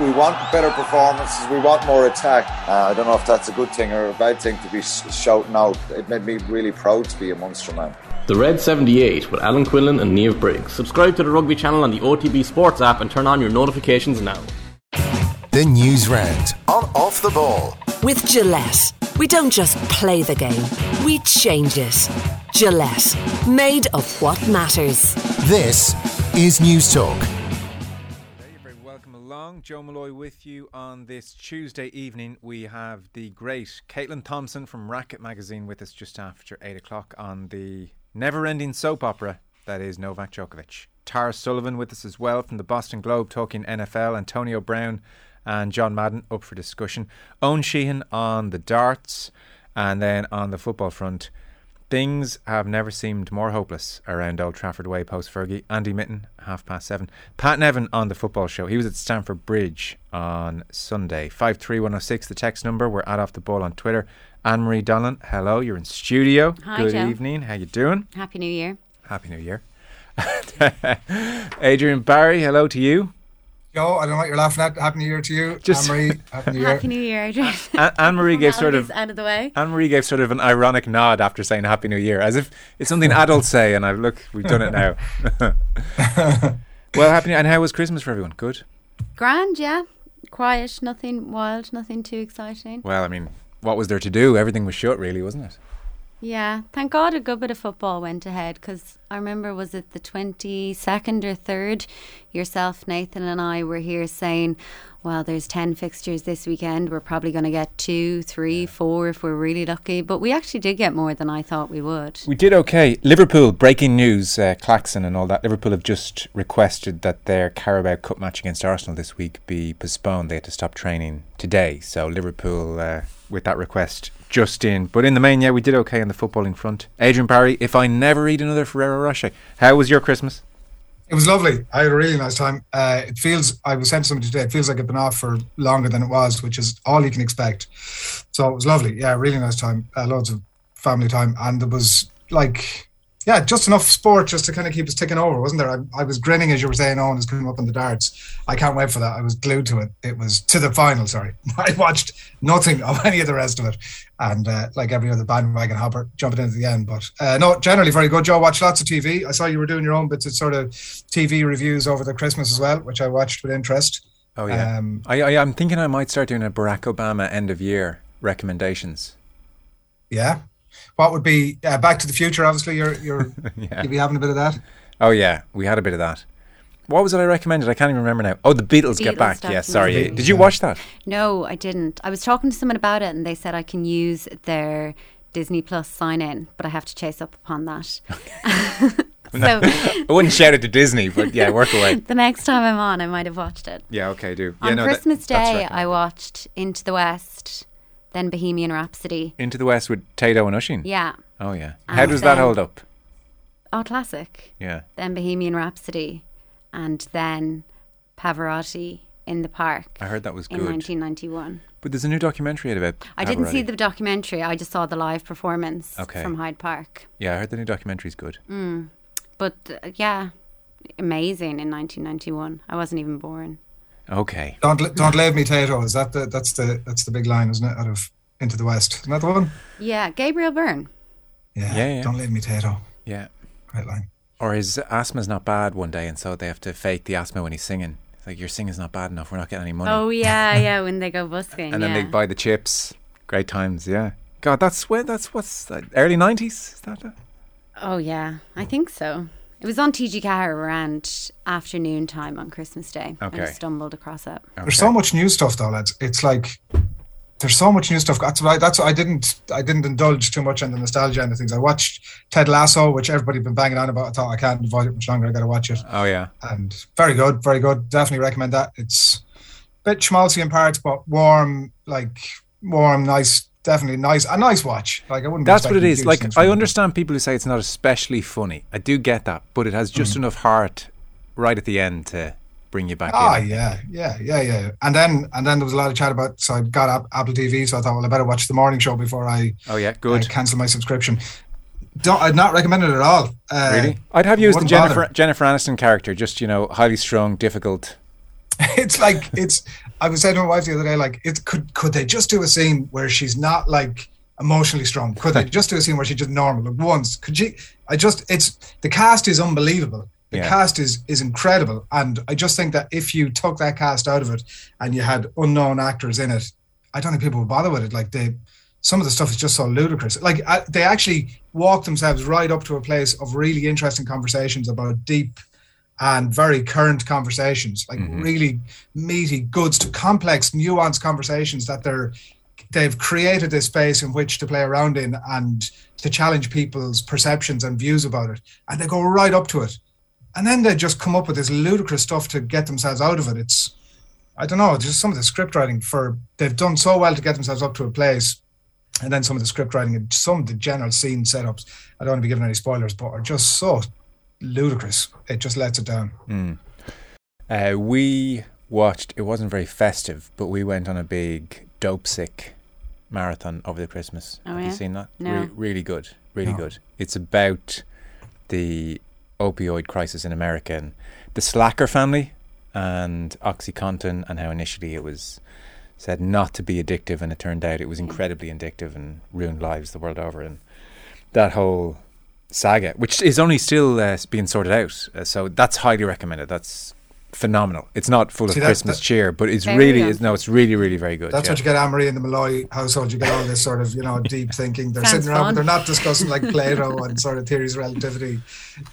we want better performances. We want more attack. Uh, I don't know if that's a good thing or a bad thing to be shouting out. It made me really proud to be a Munster man. The Red 78 with Alan Quinlan and Niamh Briggs. Subscribe to the Rugby channel on the OTB Sports app and turn on your notifications now. The News Round on Off the Ball. With Gillette. We don't just play the game, we change it. Gillette, made of what matters. This is Newstalk. Joe Molloy with you on this Tuesday evening. We have the great Caitlin Thompson from Racket Magazine with us just after 8 o'clock on the never ending soap opera that is Novak Djokovic. Tara Sullivan with us as well from the Boston Globe talking NFL. Antonio Brown and John Madden up for discussion. Owen Sheehan on the darts, and then on the football front, things have never seemed more hopeless around Old Trafford Way post Fergie. Andy Mitten, half past seven. Pat Nevin on the football show. He was at Stamford Bridge on Sunday. 53106, the text number. We're at Off the Ball on Twitter. Ann Marie Donelan, hello, you're in studio. Hi, Good Joe. evening. How you doing? Happy New Year. Happy New Year. Adrian Barry, hello to you. Joe, I don't know what you're laughing at. Happy New Year to you. Just- Ann-Marie, Happy New Year. Happy New Year, Adrian. Ann Marie gave sort of out of the way. Ann Marie gave sort of an ironic nod after saying Happy New Year, as if it's something adults say, and I've look, we've done it now. well, happy New Year. And how was Christmas for everyone? Good. Grand, yeah. Quiet, nothing wild, nothing too exciting. Well, I mean, what was there to do? Everything was shut, really, wasn't it? Yeah, thank God a good bit of football went ahead because I remember was it the 22nd or 3rd? Yourself, Nathan, and I were here saying, well, there's 10 fixtures this weekend. We're probably going to get two, three, four if we're really lucky. But we actually did get more than I thought we would. We did okay. Liverpool, breaking news, uh, Claxon and all that. Liverpool have just requested that their Carabao Cup match against Arsenal this week be postponed. They had to stop training today. So Liverpool, uh, with that request, just in. But in the main, yeah, we did okay on the footballing front. Adrian Barry, if I never eat another Ferrero Rocher, how was your Christmas? It was lovely. I had a really nice time. Uh, it feels, I was sent somebody today, it feels like I've been off for longer than it was, which is all you can expect. So it was lovely. Yeah, really nice time. Uh, loads of family time. And there was like, yeah, just enough sport just to kind of keep us ticking over, wasn't there? I, I was grinning as you were saying, Owen is coming up on the darts. I can't wait for that. I was glued to it. It was to the final, sorry. I watched nothing of any of the rest of it. And uh, like every other bandwagon hopper, jumping into the end. But uh, no, generally very good. Joe, watched lots of TV. I saw you were doing your own bits of sort of TV reviews over the Christmas as well, which I watched with interest. Oh, yeah. Um, I, I, I'm thinking I might start doing a Barack Obama end of year recommendations. Yeah. What would be uh, Back to the Future? Obviously, you're you're Yeah. you'll be having a bit of that. Oh yeah, we had a bit of that. What was it I recommended? I can't even remember now. Oh, the Beatles, Get Back. Yes, sorry. documentary. Did you watch that? No, I didn't. I was talking to someone about it and they said I can use their Disney Plus sign in, but I have to chase up upon that. so I wouldn't shout it to Disney, but yeah, work away. the next time I'm on, I might have watched it. Yeah, okay, do. Yeah, On no, Christmas that's Day. I watched Into the West, then Bohemian Rhapsody. Into the West with Tito and Ushin. Yeah. Oh yeah. And How does that hold up? Oh, classic. Yeah. Then Bohemian Rhapsody, and then Pavarotti in the park I heard that was good. in 1991. But there's a new documentary out about. I didn't see the documentary. I just saw the live performance Okay. from Hyde Park. Yeah, I heard the new documentary's good. But uh, yeah, amazing in 1991. I wasn't even born. Okay. Don't li- don't leave me, Tito. Is that the that's the that's the big line, isn't it? Out of Into the West, isn't that the one? Yeah, Gabriel Byrne. Yeah. Yeah, yeah. Don't leave me, Tito. Yeah. Great line. Or his asthma's not bad one day, and so they have to fake the asthma when he's singing. It's like your singing's not bad enough. We're not getting any money. Oh yeah, yeah. When they go busking. and then yeah. they buy the chips. Great times. Yeah. God, that's when. That's what's that, early nineties. Is that? it? Oh yeah, I think so. It was on TG4 around afternoon time on Christmas Day. I Okay. just stumbled across it. There's so much new stuff though, lads. It's like there's so much new stuff. That's why that's why I didn't I didn't indulge too much in the nostalgia and the things. I watched Ted Lasso, which everybody been banging on about. I thought I can't avoid it much longer. I got to watch it. Oh yeah. And very good, very good. Definitely recommend that. It's a bit schmaltzy in parts, but warm, like warm, nice. Definitely nice. A nice watch. Like I wouldn't. That's what it is. Like I understand people who say it's not especially funny. I do get that, but it has just enough heart right at the end to bring you back Ah, in. yeah, yeah, yeah, yeah. And then and then there was a lot of chat about. So I got App- Apple TV, so I thought, well, I better watch the morning show before I Oh yeah, good. cancel my subscription. Don't, I'd not recommend it at all. Uh, really? I'd have you as the Jennifer bother. Jennifer Aniston character, just you know, highly strung, difficult. It's like it's I was saying to my wife the other day, like, it could could they just do a scene where she's not like emotionally strong? Could they just do a scene where she's just normal? Like once, could she? I just, it's the cast is unbelievable. The Yeah. cast is is incredible, and I just think that if you took that cast out of it and you had unknown actors in it, I don't think people would bother with it. Like they, some of the stuff is just so ludicrous. Like I, they actually walk themselves right up to a place of really interesting conversations about deep and very current conversations, like mm-hmm. really meaty, good, complex, nuanced conversations that they're they've created this space in which to play around in and to challenge people's perceptions and views about it, and they go right up to it, and then they just come up with this ludicrous stuff to get themselves out of it. It's I don't know, just some of the script writing for they've done so well to get themselves up to a place, and then some of the script writing and some of the general scene setups. I don't want to be giving any spoilers, but are just so ludicrous. It just lets it down. Uh, we watched. It wasn't very festive, but we went on a big Dopesick marathon over the Christmas. Oh, Have yeah? you seen that? No. Re- really good. Really No. good. It's about the opioid crisis in America and the Sackler family and OxyContin and how initially it was said not to be addictive and it turned out it was incredibly addictive and ruined lives the world over and that whole saga, which is only still uh, being sorted out. Uh, so that's highly recommended. That's phenomenal. It's not full See, of Christmas that- cheer, but it's really good. is no, it's really really very good. That's yeah. what you get Ann Marie in the Molloy household. You get all this sort of, you know, deep thinking. They're Sounds sitting around, fun. but they're not discussing like Plato and sort of theories of relativity.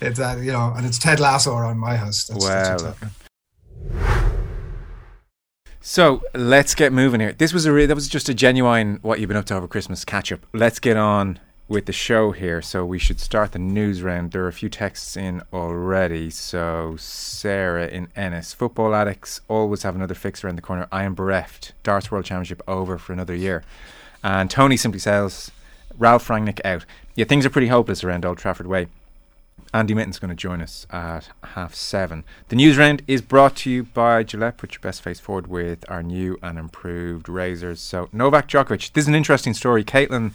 It's that, you know, and it's Ted Lasso around my house. That's, that's Wow. exactly. So let's get moving here. This was a re- that was just a genuine what you've been up to over Christmas catch up. Let's get on with the show here. So we should start the news round. There are a few texts in already. So Sarah in Ennis, football addicts always have another fix around the corner. I am bereft. Darts World Championship over for another year. And Tony simply says, Ralf Rangnick out. Yeah, things are pretty hopeless around Old Trafford Way. Andy Mitten's going to join us at half seven. The news round is brought to you by Gillette. Put your best face forward with our new and improved razors. So, Novak Djokovic. This is an interesting story. Caitlin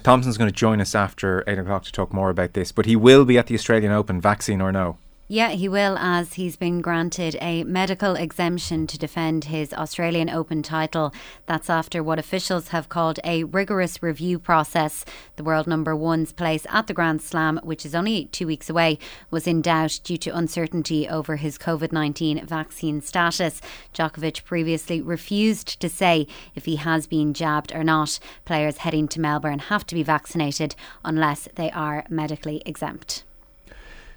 Thompson's going to join us after eight o'clock to talk more about this, but he will be at the Australian Open, vaccine or no. Yeah, he will, as he's been granted a medical exemption to defend his Australian Open title. That's after what officials have called a rigorous review process. The world number one's place at the Grand Slam, which is only two weeks away, was in doubt due to uncertainty over his COVID 19 vaccine status. Djokovic previously refused to say if he has been jabbed or not. Players heading to Melbourne have to be vaccinated unless they are medically exempt.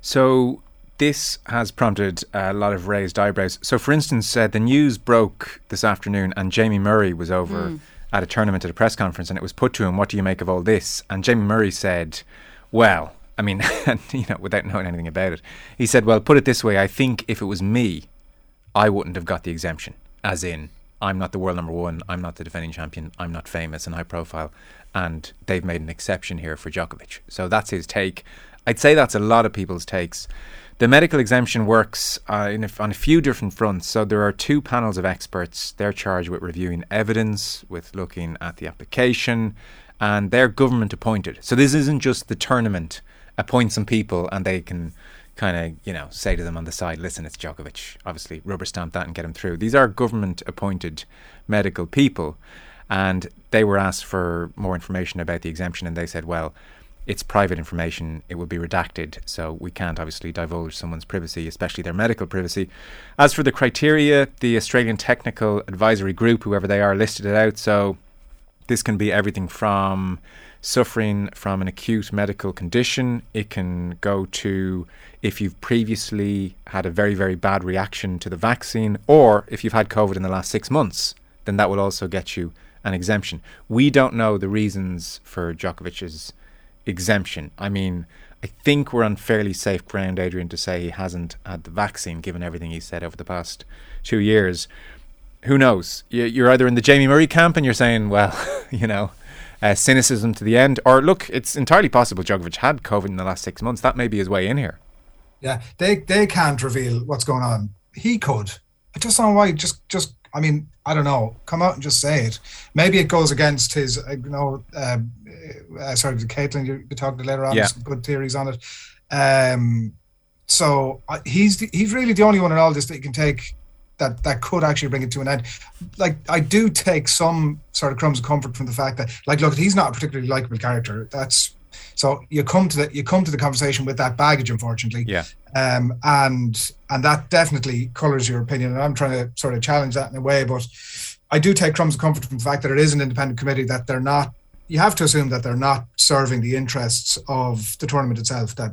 So this has prompted a lot of raised eyebrows. So, for instance, uh, the news broke this afternoon, and Jamie Murray was over at a tournament at a press conference, and it was put to him, "What do you make of all this?" And Jamie Murray said, "Well." I mean, you know, without knowing anything about it, he said, "Well, put it this way: I think if it was me, I wouldn't have got the exemption. As in, I'm not the world number one, I'm not the defending champion, I'm not famous and high profile, and they've made an exception here for Djokovic. So that's his take. I'd say that's a lot of people's takes. The medical exemption works uh, a, on a few different fronts. So there are two panels of experts. They're charged with reviewing evidence, with looking at the application, and they're government appointed. So this isn't just the tournament appoint some people and they can kind of, you know, say to them on the side, listen, it's Djokovic. Obviously, rubber stamp that and get him through. These are government appointed medical people. And they were asked for more information about the exemption, and they said, well, it's private information. It will be redacted, so we can't obviously divulge someone's privacy, especially their medical privacy. As for the criteria, the Australian Technical Advisory Group, whoever they are, listed it out. So this can be everything from suffering from an acute medical condition. It can go to if you've previously had a very, very bad reaction to the vaccine, or if you've had COVID in the last six months, then that will also get you an exemption. We don't know the reasons for Djokovic's exemption. I mean, I think we're on fairly safe ground, Adrian, to say he hasn't had the vaccine, given everything he's said over the past two years. Who knows? You- You're either in the Jamie Murray camp and you're saying, well, you know, uh, cynicism to the end, or look, it's entirely possible Djokovic had COVID in the last six months. That may be his way in here. Yeah, they they can't reveal what's going on. He could. I just don't know why. Just just I mean I don't know. Come out and just say it. Maybe it goes against his. uh, You know, uh, uh, sorry, Caitlin, you you talked later on. Yeah. Some good theories on it. Um, so uh, he's the, he's really the only one in all this that you can take that that could actually bring it to an end. Like I do take some sort of crumbs of comfort from the fact that, like, look, he's not a particularly likable character. That's so you come to the you come to the conversation with that baggage, unfortunately. Yeah. Um, and and that definitely colours your opinion. And I'm trying to sort of challenge that in a way, but I do take crumbs of comfort from the fact that it is an independent committee that they're not. You have to assume that they're not serving the interests of the tournament itself. That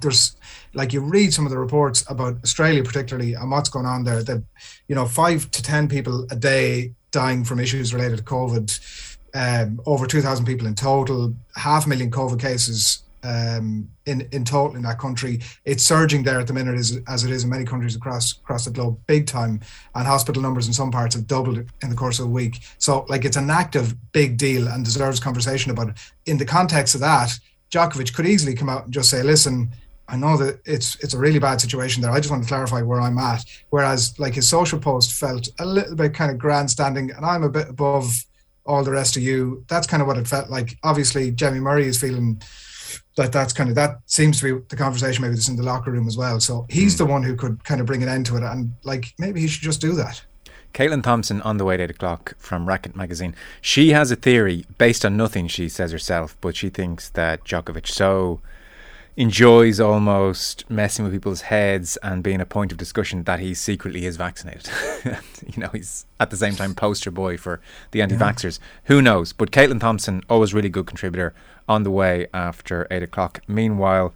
there's like you read some of the reports about Australia particularly and what's going on there that you know five to ten people a day dying from issues related to COVID um, over 2,000 people in total half a million COVID cases um, in in total in that country it's surging there at the minute as, as it is in many countries across across the globe big time and hospital numbers in some parts have doubled in the course of a week so like it's an active big deal and deserves conversation about it in the context of that Djokovic could easily come out and just say, "Listen, I know that it's it's a really bad situation there. I just want to clarify where I'm at." Whereas, like his social post felt a little bit kind of grandstanding, and I'm a bit above all the rest of you. That's kind of what it felt like. Obviously, Jamie Murray is feeling that that's kind of that seems to be the conversation maybe that's in the locker room as well. So he's mm. the one who could kind of bring an end to it, and like maybe he should just do that. Caitlin Thompson on the way at 8 o'clock from Racket magazine. She has a theory based on nothing, she says herself, but she thinks that Djokovic so enjoys almost messing with people's heads and being a point of discussion that he secretly is vaccinated. you know, he's at the same time poster boy for the anti vaxxers. Yeah. Who knows? But Caitlin Thompson, always really good contributor on the way after 8 o'clock. Meanwhile,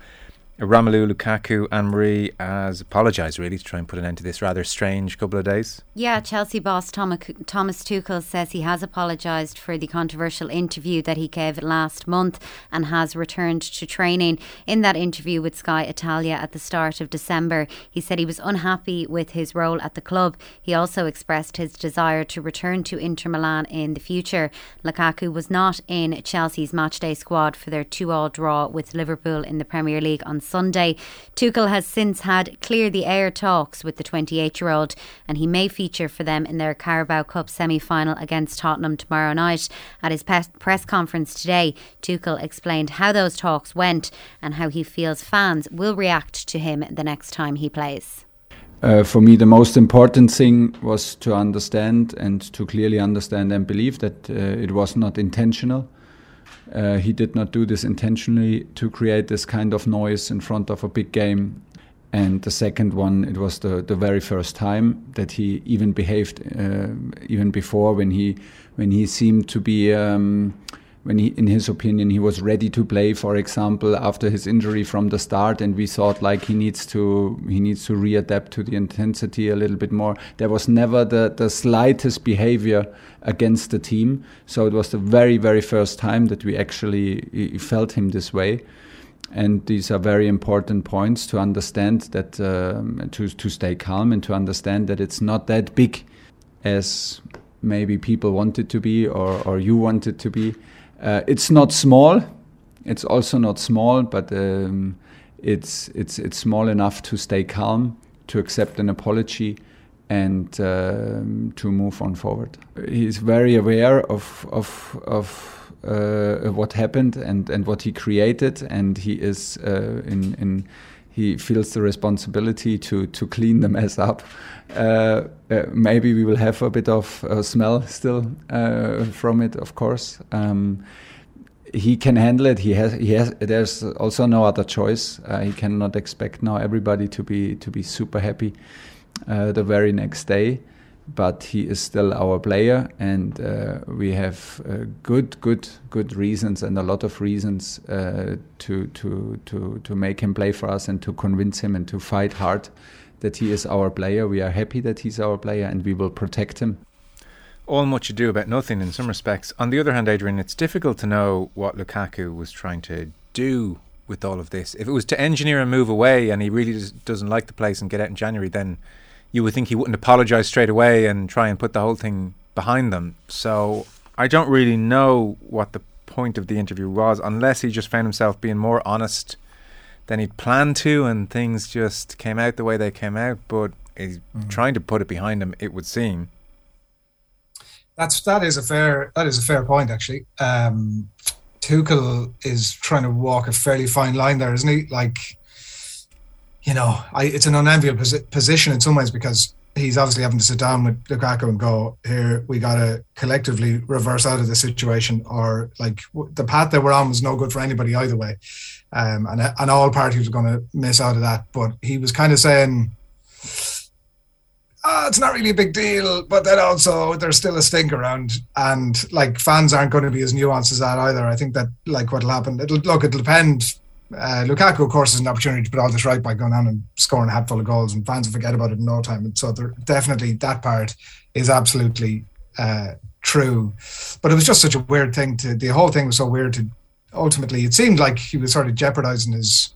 Romelu Lukaku, Ann Marie has apologised really to try and put an end to this rather strange couple of days. Yeah, Chelsea boss Thomas Tuchel says he has apologised for the controversial interview that he gave last month and has returned to training. In that interview with Sky Italia at the start of December, he said he was unhappy with his role at the club. He also expressed his desire to return to Inter Milan in the future. Lukaku was not in Chelsea's matchday squad for their two-all draw with Liverpool in the Premier League on Sunday. Tuchel has since had clear the air talks with the 28 year old, and he may feature for them in their Carabao Cup semi final against Tottenham tomorrow night. At his press conference today, Tuchel explained how those talks went and how he feels fans will react to him the next time he plays. Uh, for me, the most important thing was to understand and to clearly understand and believe that uh, it was not intentional. Uh, he did not do this intentionally to create this kind of noise in front of a big game. And the second one, it was the, the very first time that he even behaved, uh, even before when he when he seemed to be um, when he, in his opinion, he was ready to play, for example, after his injury from the start, and we thought like he needs to he needs to readapt to the intensity a little bit more. There was never the the slightest behavior against the team, so it was the very very first time that we actually felt him this way. And these are very important points to understand that um, to to stay calm and to understand that it's not that big as maybe people want it to be or, or you want it to be uh, it's not small. It's also not small, but um, it's it's it's small enough to stay calm, to accept an apology, and um, to move on forward. He's very aware of of of uh, what happened and and what he created, and he is uh, in in he feels the responsibility to to clean the mess up. Uh, uh, maybe we will have a bit of uh, smell still uh, from it, of course. Um, he can handle it. He has. He has. There's also no other choice. Uh, he cannot expect now everybody to be to be super happy uh, the very next day but he is still our player, and uh, we have uh, good, good, good reasons and a lot of reasons uh, to to to to make him play for us and to convince him and to fight hard that he is our player. We are happy that he's our player, and we will protect him. All much ado about nothing in some respects. On the other hand, Adrian, it's difficult to know what Lukaku was trying to do with all of this. If it was to engineer a move away and he really doesn't like the place and get out in January, then you would think he wouldn't apologize straight away and try and put the whole thing behind them. So I don't really know what the point of the interview was, unless he just found himself being more honest than he'd planned to, and things just came out the way they came out. But he's mm. trying to put it behind him. It would seem. That's that is a fair that is a fair point actually. Um, Tuchel is trying to walk a fairly fine line there, isn't he? Like you know, I, it's an unenviable posi- position in some ways because he's obviously having to sit down with Lukaku and go, here, we got to collectively reverse out of the situation, or like the path that we're on was no good for anybody either way. Um, and, and all parties are going to miss out of that. But he was kind of saying, oh, it's not really a big deal, but then also there's still a stink around, and like fans aren't going to be as nuanced as that either. I think that like what'll happen, it'll look, it'll depend uh, Lukaku, of course, is an opportunity to put all this right by going on and scoring a handful of goals, and fans will forget about it in no time. And so, definitely that part is absolutely uh, true. But it was just such a weird thing to. The whole thing was so weird to. Ultimately, it seemed like he was sort of jeopardizing his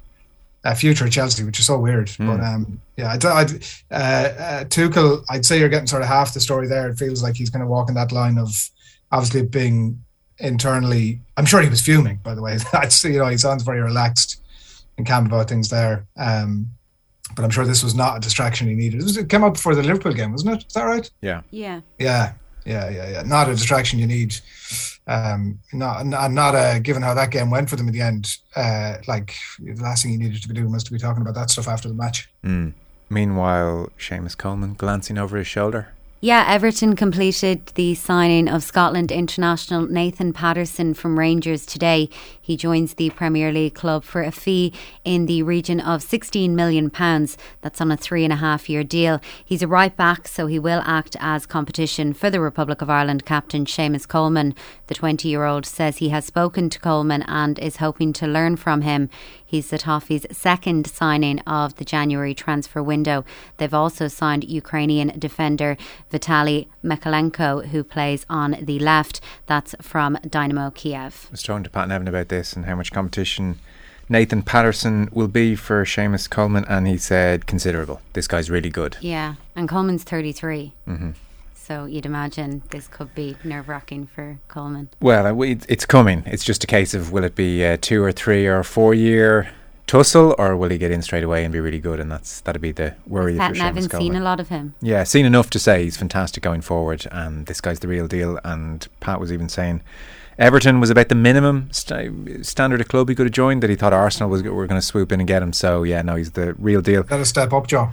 uh, future at Chelsea, which is so weird. Mm. But um, yeah, I'd, I'd, uh, uh, Tuchel, I'd say you're getting sort of half the story there. It feels like he's kind of walking that line of obviously being internally. I'm sure he was fuming, by the way. That's you know he sounds very relaxed and calm about things there. Um, but I'm sure this was not a distraction he needed. It, was, it came up before the Liverpool game, wasn't it? Is that right? Yeah. Yeah. Yeah. Yeah. Yeah. Yeah. Not a distraction you need. Um, not not, not a given how that game went for them in the end. Uh, like the last thing he needed to be doing was to be talking about that stuff after the match. Mm. Meanwhile, Seamus Coleman glancing over his shoulder. Yeah, Everton completed the signing of Scotland international Nathan Patterson from Rangers today. He joins the Premier League club for a fee in the region of £16 million. That's on a three and a half year deal. He's a right back, so he will act as competition for the Republic of Ireland captain Seamus Coleman. The 20 year old says he has spoken to Coleman and is hoping to learn from him. He's Toffees' second signing of the January transfer window. They've also signed Ukrainian defender Vitaly Mykolenko, who plays on the left. That's from Dynamo Kiev. I was talking to Pat Nevin about this and how much competition Nathan Patterson will be for Seamus Coleman, and he said considerable. This guy's really good. Yeah, and Coleman's 33. Mm-hmm. So you'd imagine this could be nerve wracking for Coleman. Well, it's coming. It's just a case of will it be a two or three or four year tussle, or will he get in straight away and be really good? And that's that'd be the worry. Pat for Nevin seen a lot of him. Yeah, seen enough to say he's fantastic going forward, and this guy's the real deal. And Pat was even saying Everton was about the minimum st- standard of club he could have joined. That he thought Arsenal was were going to swoop in and get him. So yeah, no, he's the real deal. Got to step up, Joe.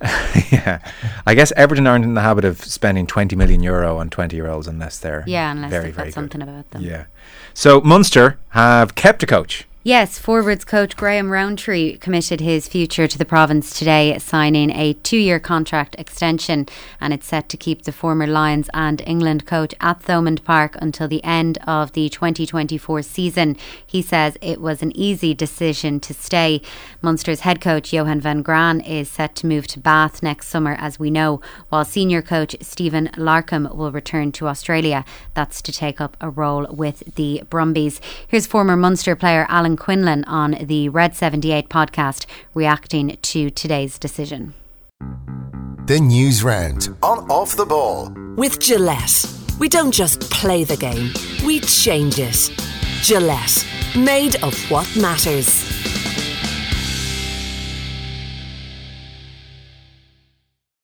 yeah, I guess Everton aren't in the habit of spending 20 million euro on 20 year olds unless they're yeah, unless very, they've got something about them. Yeah. So Munster have kept a coach. Yes, forwards coach Graham Rowntree committed his future to the province today, signing a two year contract extension, and it's set to keep the former Lions and England coach at Thomond Park until the end of the 2024 season. He says it was an easy decision to stay. Munster's head coach Johan van Graan is set to move to Bath next summer, as we know, while senior coach Stephen Larkham will return to Australia. That's to take up a role with the Brumbies. Here's former Munster player Alan Quinlan on the Red 78 podcast reacting to today's decision. The news round on Off the Ball. With Gillette, we don't just play the game, we change it. Gillette, made of what matters.